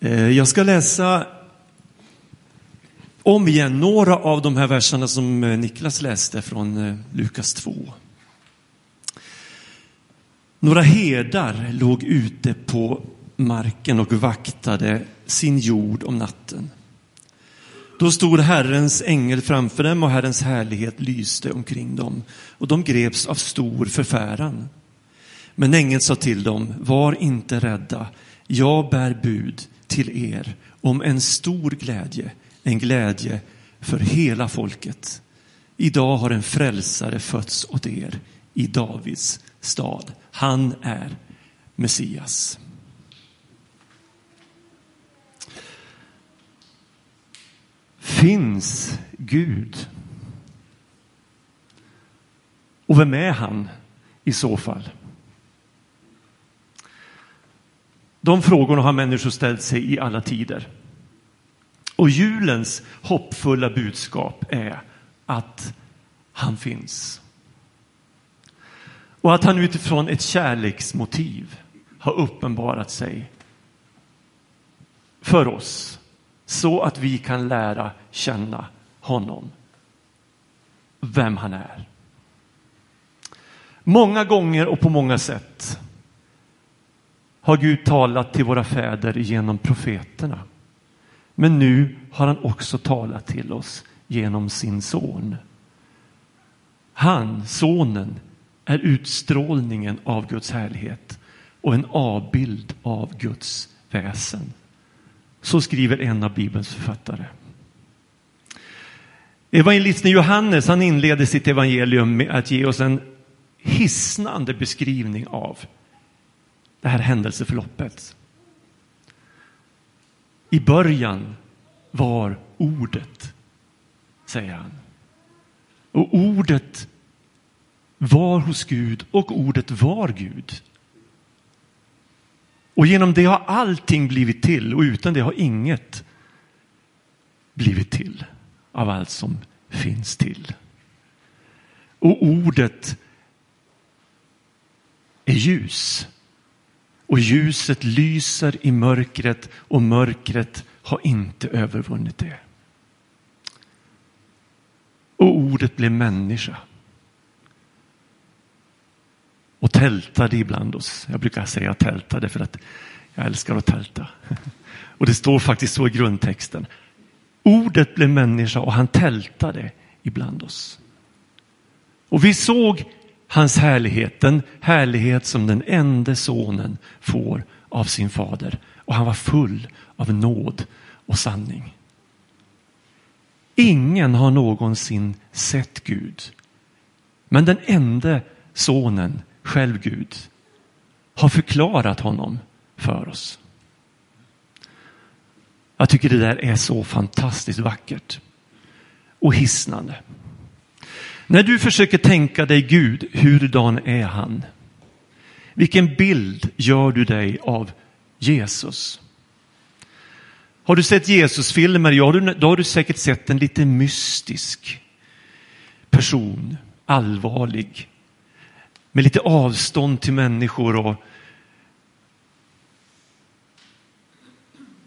Eh, jag ska läsa om igen några av de här verserna som eh, Niklas läste från eh, Lukas 2. Några herdar låg ute på marken och vaktade sin jord om natten. Då stod Herrens ängel framför dem och Herrens härlighet lyste omkring dem och de greps av stor förfäran. Men ängeln sa till dem, var inte rädda, jag bär bud till er om en stor glädje, en glädje för hela folket. Idag har en frälsare fötts åt er i Davids stad. Han är Messias. Finns Gud? Och vem är han i så fall? De frågorna har människor ställt sig i alla tider. Och julens hoppfulla budskap är att han finns. Och att han utifrån ett kärleksmotiv har uppenbarat sig för oss så att vi kan lära känna honom, vem han är. Många gånger och på många sätt har Gud talat till våra fäder genom profeterna. Men nu har han också talat till oss genom sin son. Han, sonen, är utstrålningen av Guds härlighet och en avbild av Guds väsen. Så skriver en av Bibelns författare. Evangelisten Johannes han inleder sitt evangelium med att ge oss en hisnande beskrivning av det här händelseförloppet. I början var ordet, säger han. Och ordet var hos Gud och ordet var Gud. Och genom det har allting blivit till och utan det har inget blivit till av allt som finns till. Och ordet är ljus. Och ljuset lyser i mörkret och mörkret har inte övervunnit det. Och ordet blev människa. Och tältade ibland oss. Jag brukar säga tältade för att jag älskar att tälta. Och det står faktiskt så i grundtexten. Ordet blev människa och han tältade ibland oss. Och vi såg hans härlighet, den härlighet som den enda sonen får av sin fader. Och han var full av nåd och sanning. Ingen har någonsin sett Gud. Men den enda sonen, själv Gud, har förklarat honom för oss. Jag tycker det där är så fantastiskt vackert och hisnande. När du försöker tänka dig Gud, hurdan är han? Vilken bild gör du dig av Jesus? Har du sett Jesusfilmer, ja, då har du säkert sett en lite mystisk person, allvarlig, med lite avstånd till människor och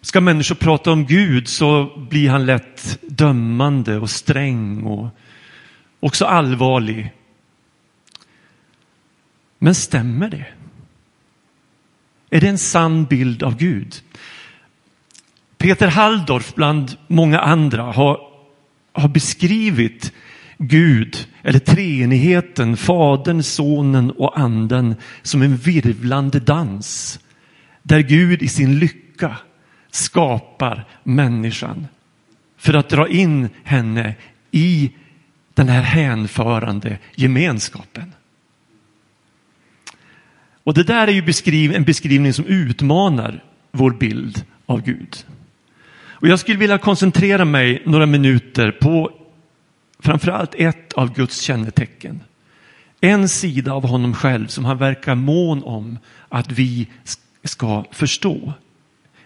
Ska människor prata om Gud så blir han lätt dömande och sträng och också allvarlig. Men stämmer det? Är det en sann bild av Gud? Peter Halldorf bland många andra har, har beskrivit Gud, eller treenigheten, Fadern, Sonen och Anden som en virvlande dans. Där Gud i sin lycka skapar människan för att dra in henne i den här hänförande gemenskapen. Och det där är ju beskriv en beskrivning som utmanar vår bild av Gud. Och jag skulle vilja koncentrera mig några minuter på framförallt ett av Guds kännetecken. En sida av honom själv som han verkar mån om att vi ska förstå.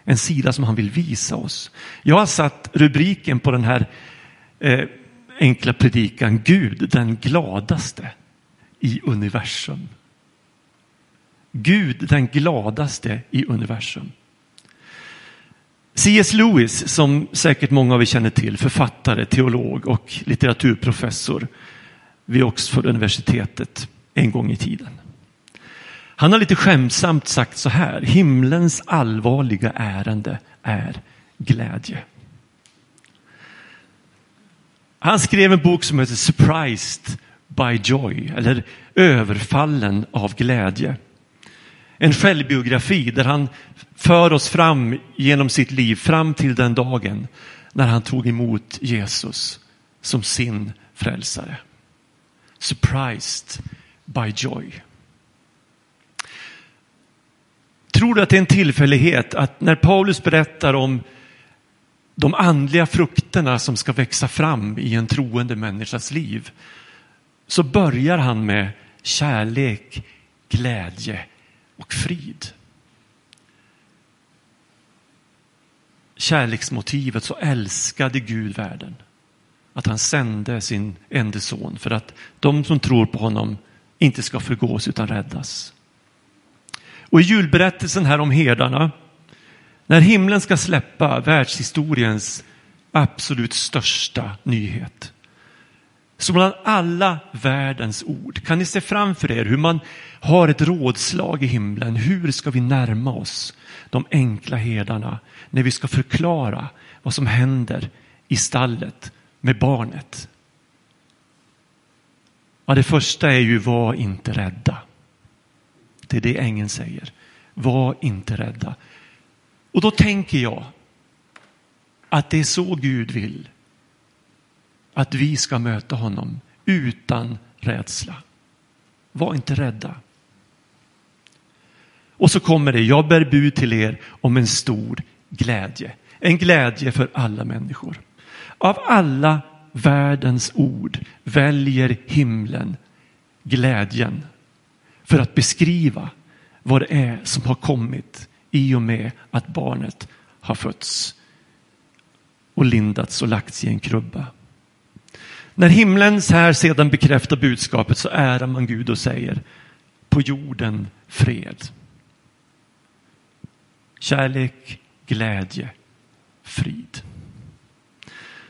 En sida som han vill visa oss. Jag har satt rubriken på den här eh, enkla predikan Gud den gladaste i universum. Gud den gladaste i universum. C.S. Lewis, som säkert många av er känner till, författare, teolog och litteraturprofessor vid Oxford-universitetet en gång i tiden. Han har lite skämtsamt sagt så här, himlens allvarliga ärende är glädje. Han skrev en bok som heter Surprised by Joy, eller Överfallen av glädje. En självbiografi där han för oss fram genom sitt liv, fram till den dagen när han tog emot Jesus som sin frälsare. Surprised by Joy. Tror du att det är en tillfällighet att när Paulus berättar om de andliga frukterna som ska växa fram i en troende människas liv så börjar han med kärlek, glädje och frid. Kärleksmotivet så älskade Gud världen att han sände sin enda son för att de som tror på honom inte ska förgås utan räddas. Och i julberättelsen här om herdarna, när himlen ska släppa världshistoriens absolut största nyhet. Så bland alla världens ord kan ni se framför er hur man har ett rådslag i himlen. Hur ska vi närma oss de enkla herdarna när vi ska förklara vad som händer i stallet med barnet? Ja, det första är ju var inte rädda. Det är det ängeln säger. Var inte rädda. Och då tänker jag att det är så Gud vill att vi ska möta honom utan rädsla. Var inte rädda. Och så kommer det, jag bär bud till er om en stor glädje. En glädje för alla människor. Av alla världens ord väljer himlen glädjen för att beskriva vad det är som har kommit i och med att barnet har fötts och lindats och lagts i en krubba. När himlens här sedan bekräftar budskapet så ärar man Gud och säger på jorden fred. Kärlek, glädje, frid.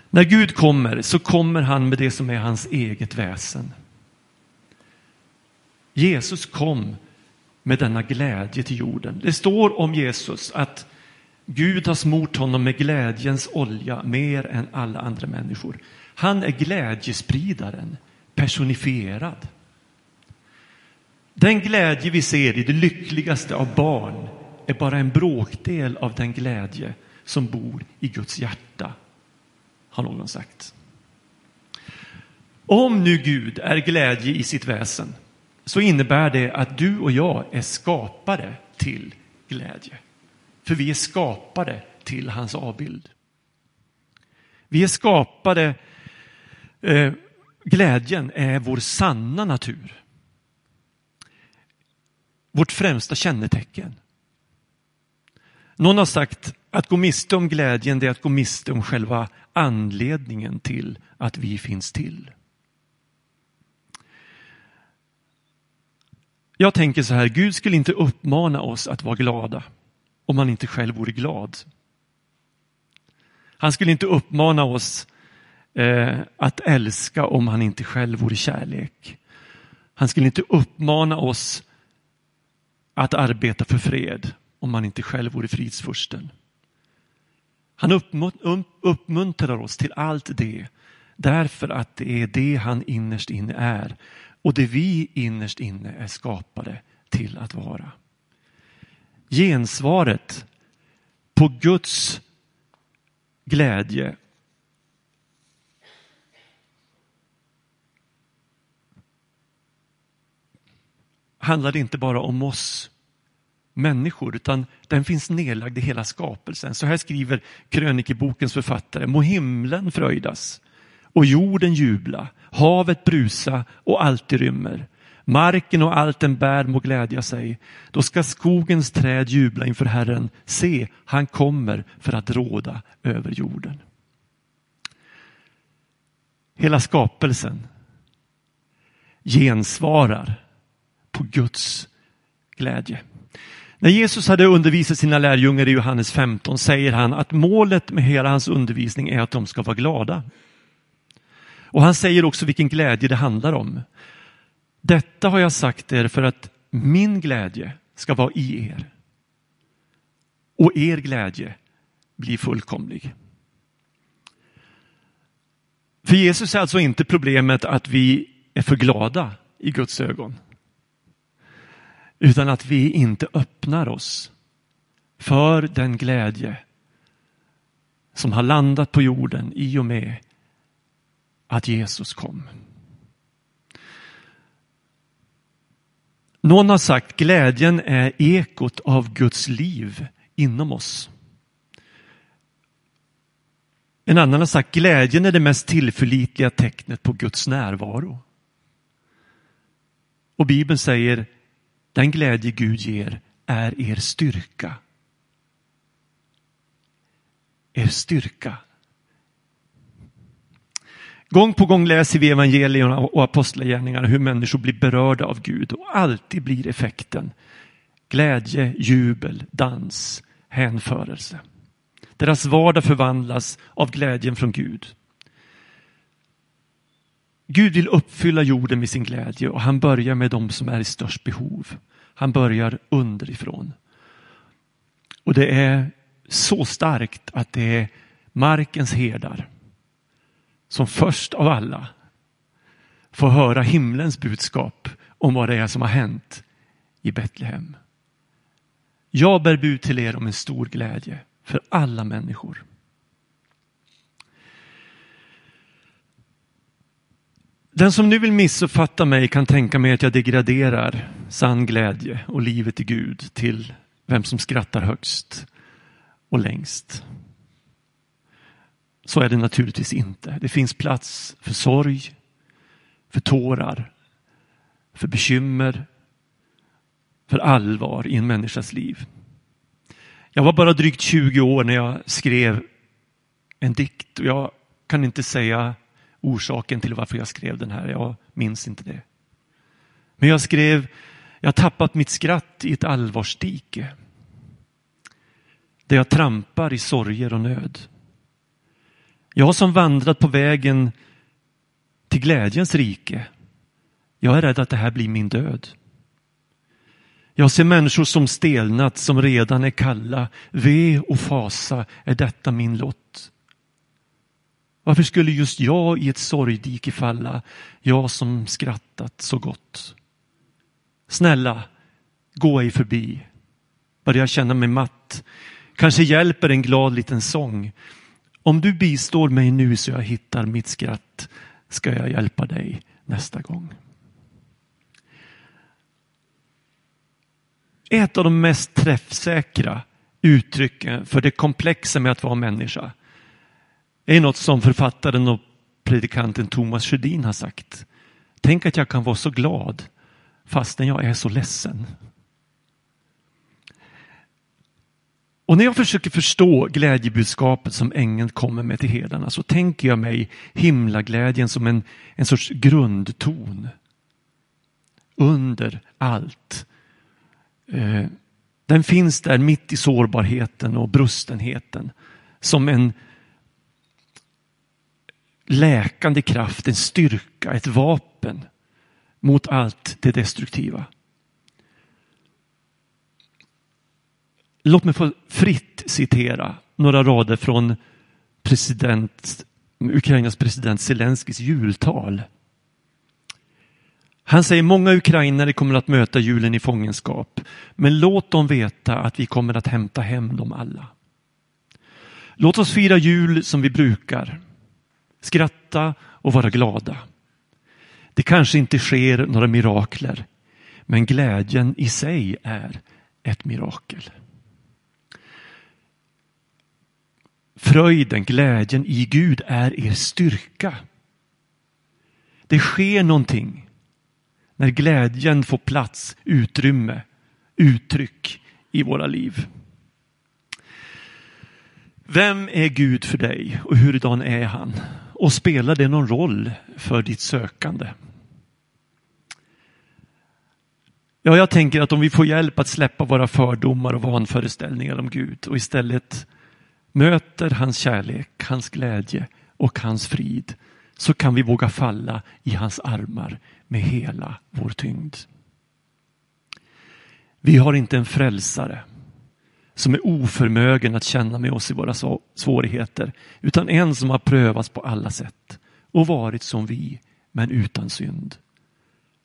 När Gud kommer så kommer han med det som är hans eget väsen. Jesus kom med denna glädje till jorden. Det står om Jesus att Gud har smort honom med glädjens olja mer än alla andra människor. Han är glädjespridaren, personifierad. Den glädje vi ser i det lyckligaste av barn är bara en bråkdel av den glädje som bor i Guds hjärta, har någon sagt. Om nu Gud är glädje i sitt väsen så innebär det att du och jag är skapade till glädje. För vi är skapade till hans avbild. Vi är skapade, eh, glädjen är vår sanna natur. Vårt främsta kännetecken. Någon har sagt att gå miste om glädjen det är att gå miste om själva anledningen till att vi finns till. Jag tänker så här, Gud skulle inte uppmana oss att vara glada om han inte själv vore glad. Han skulle inte uppmana oss eh, att älska om han inte själv vore kärlek. Han skulle inte uppmana oss att arbeta för fred om han inte själv vore fridsfursten. Han um-, uppmuntrar oss till allt det därför att det är det han innerst inne är och det vi innerst inne är skapade till att vara. Gensvaret på Guds glädje handlar inte bara om oss människor, utan den finns nedlagd i hela skapelsen. Så här skriver krönikebokens författare, må himlen fröjdas och jorden jubla, havet brusa och allt det rymmer. Marken och allt den bär må glädja sig. Då ska skogens träd jubla inför Herren. Se, han kommer för att råda över jorden. Hela skapelsen gensvarar på Guds glädje. När Jesus hade undervisat sina lärjungar i Johannes 15 säger han att målet med hela hans undervisning är att de ska vara glada. Och han säger också vilken glädje det handlar om. Detta har jag sagt er för att min glädje ska vara i er. Och er glädje blir fullkomlig. För Jesus är alltså inte problemet att vi är för glada i Guds ögon. Utan att vi inte öppnar oss för den glädje som har landat på jorden i och med att Jesus kom. Någon har sagt glädjen är ekot av Guds liv inom oss. En annan har sagt glädjen är det mest tillförlitliga tecknet på Guds närvaro. Och Bibeln säger den glädje Gud ger är er styrka. Er styrka. Gång på gång läser vi evangelierna och apostlagärningarna hur människor blir berörda av Gud och alltid blir effekten glädje, jubel, dans, hänförelse. Deras vardag förvandlas av glädjen från Gud. Gud vill uppfylla jorden med sin glädje och han börjar med dem som är i störst behov. Han börjar underifrån. Och det är så starkt att det är markens herdar som först av alla får höra himlens budskap om vad det är som har hänt i Betlehem. Jag bär bud till er om en stor glädje för alla människor. Den som nu vill missuppfatta mig kan tänka mig att jag degraderar sann glädje och livet i Gud till vem som skrattar högst och längst. Så är det naturligtvis inte. Det finns plats för sorg, för tårar, för bekymmer, för allvar i en människas liv. Jag var bara drygt 20 år när jag skrev en dikt och jag kan inte säga orsaken till varför jag skrev den här. Jag minns inte det. Men jag skrev, jag har tappat mitt skratt i ett allvarsdike. Där jag trampar i sorger och nöd. Jag som vandrat på vägen till glädjens rike. Jag är rädd att det här blir min död. Jag ser människor som stelnat, som redan är kalla. Ve och fasa är detta min lott. Varför skulle just jag i ett sorgdike falla, jag som skrattat så gott? Snälla, gå ej förbi. Börjar känna mig matt. Kanske hjälper en glad liten sång. Om du bistår mig nu så jag hittar mitt skratt ska jag hjälpa dig nästa gång. Ett av de mest träffsäkra uttrycken för det komplexa med att vara människa är något som författaren och predikanten Thomas Sjödin har sagt. Tänk att jag kan vara så glad fastän jag är så ledsen. Och när jag försöker förstå glädjebudskapet som ängeln kommer med till herdarna så tänker jag mig himlaglädjen som en, en sorts grundton. Under allt. Eh, den finns där mitt i sårbarheten och brustenheten som en läkande kraft, en styrka, ett vapen mot allt det destruktiva. Låt mig få fritt citera några rader från president, Ukrainas president Zelenskyjs jultal. Han säger många ukrainare kommer att möta julen i fångenskap, men låt dem veta att vi kommer att hämta hem dem alla. Låt oss fira jul som vi brukar, skratta och vara glada. Det kanske inte sker några mirakler, men glädjen i sig är ett mirakel. Fröjden, glädjen i Gud är er styrka. Det sker någonting när glädjen får plats, utrymme, uttryck i våra liv. Vem är Gud för dig och hurdan är han? Och spelar det någon roll för ditt sökande? Ja, jag tänker att om vi får hjälp att släppa våra fördomar och vanföreställningar om Gud och istället möter hans kärlek, hans glädje och hans frid så kan vi våga falla i hans armar med hela vår tyngd. Vi har inte en frälsare som är oförmögen att känna med oss i våra svårigheter, utan en som har prövats på alla sätt och varit som vi, men utan synd.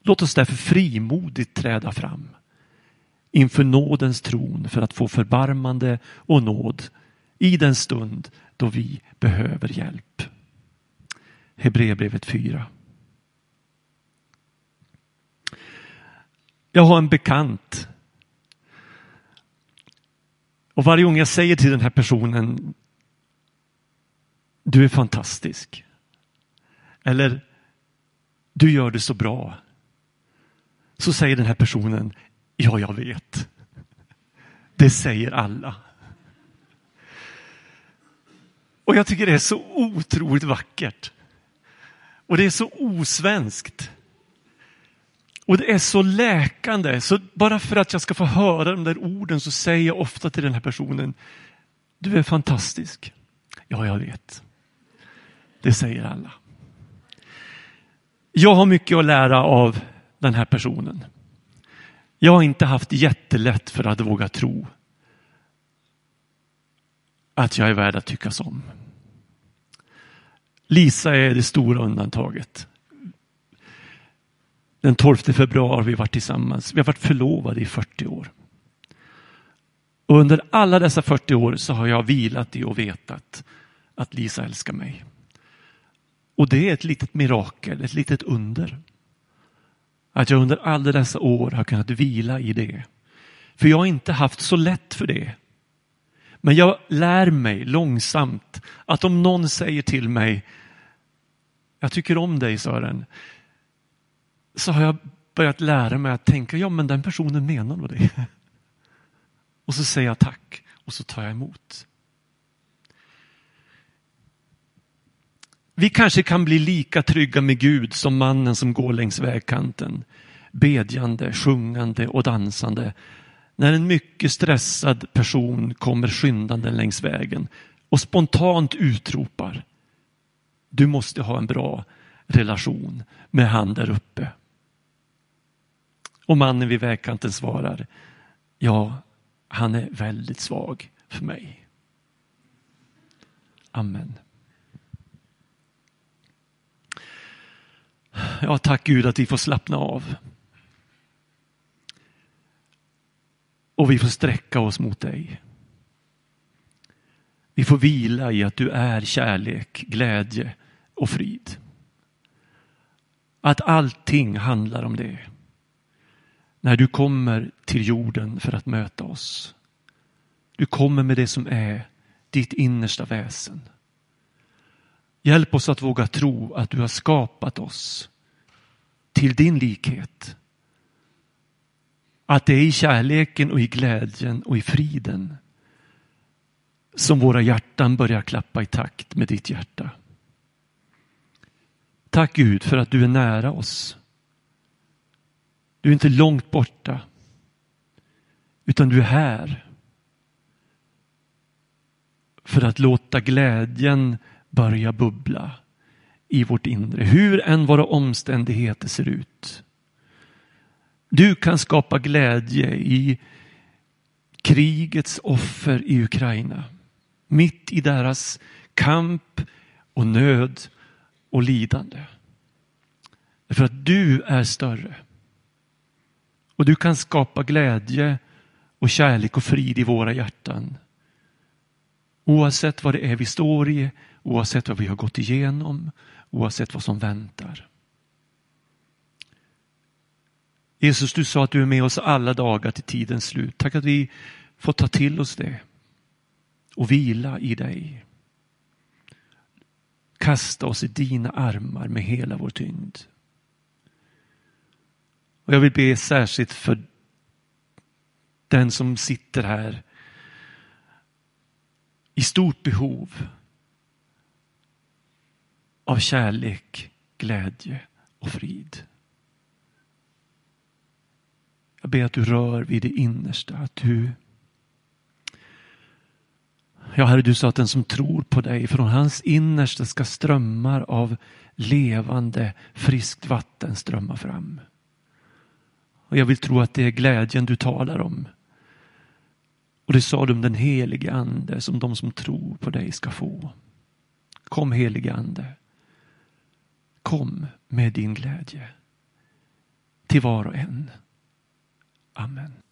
Låt oss därför frimodigt träda fram inför nådens tron för att få förbarmande och nåd i den stund då vi behöver hjälp. Hebreerbrevet 4. Jag har en bekant. Och varje gång jag säger till den här personen Du är fantastisk. Eller Du gör det så bra. Så säger den här personen Ja, jag vet. Det säger alla. Och jag tycker det är så otroligt vackert. Och det är så osvenskt. Och det är så läkande, så bara för att jag ska få höra de där orden så säger jag ofta till den här personen, du är fantastisk. Ja, jag vet. Det säger alla. Jag har mycket att lära av den här personen. Jag har inte haft jättelätt för att våga tro att jag är värd att tyckas om. Lisa är det stora undantaget. Den 12 februari har vi varit tillsammans. Vi har varit förlovade i 40 år. Och under alla dessa 40 år så har jag vilat i och vetat att Lisa älskar mig. Och det är ett litet mirakel, ett litet under. Att jag under alla dessa år har kunnat vila i det. För jag har inte haft så lätt för det. Men jag lär mig långsamt att om någon säger till mig jag tycker om dig Sören, så har jag börjat lära mig att tänka, ja men den personen menar nog det. Och så säger jag tack och så tar jag emot. Vi kanske kan bli lika trygga med Gud som mannen som går längs vägkanten, bedjande, sjungande och dansande när en mycket stressad person kommer skyndande längs vägen och spontant utropar Du måste ha en bra relation med han där uppe. Och mannen vid vägkanten svarar Ja, han är väldigt svag för mig. Amen. Ja, tack Gud att vi får slappna av. Och vi får sträcka oss mot dig. Vi får vila i att du är kärlek, glädje och frid. Att allting handlar om det. När du kommer till jorden för att möta oss. Du kommer med det som är ditt innersta väsen. Hjälp oss att våga tro att du har skapat oss till din likhet att det är i kärleken och i glädjen och i friden som våra hjärtan börjar klappa i takt med ditt hjärta. Tack Gud för att du är nära oss. Du är inte långt borta, utan du är här. För att låta glädjen börja bubbla i vårt inre, hur än våra omständigheter ser ut. Du kan skapa glädje i krigets offer i Ukraina. Mitt i deras kamp och nöd och lidande. För att du är större. Och du kan skapa glädje och kärlek och frid i våra hjärtan. Oavsett vad det är vi står i, oavsett vad vi har gått igenom, oavsett vad som väntar. Jesus, du sa att du är med oss alla dagar till tidens slut. Tack att vi får ta till oss det och vila i dig. Kasta oss i dina armar med hela vår tyngd. Och jag vill be särskilt för den som sitter här i stort behov av kärlek, glädje och frid. Jag ber att du rör vid det innersta, att du Ja, Herre, du sa att den som tror på dig, från hans innersta ska strömmar av levande, friskt vatten strömma fram. Och jag vill tro att det är glädjen du talar om. Och det sa du om den helige ande som de som tror på dig ska få. Kom helige ande. Kom med din glädje till var och en. Amen.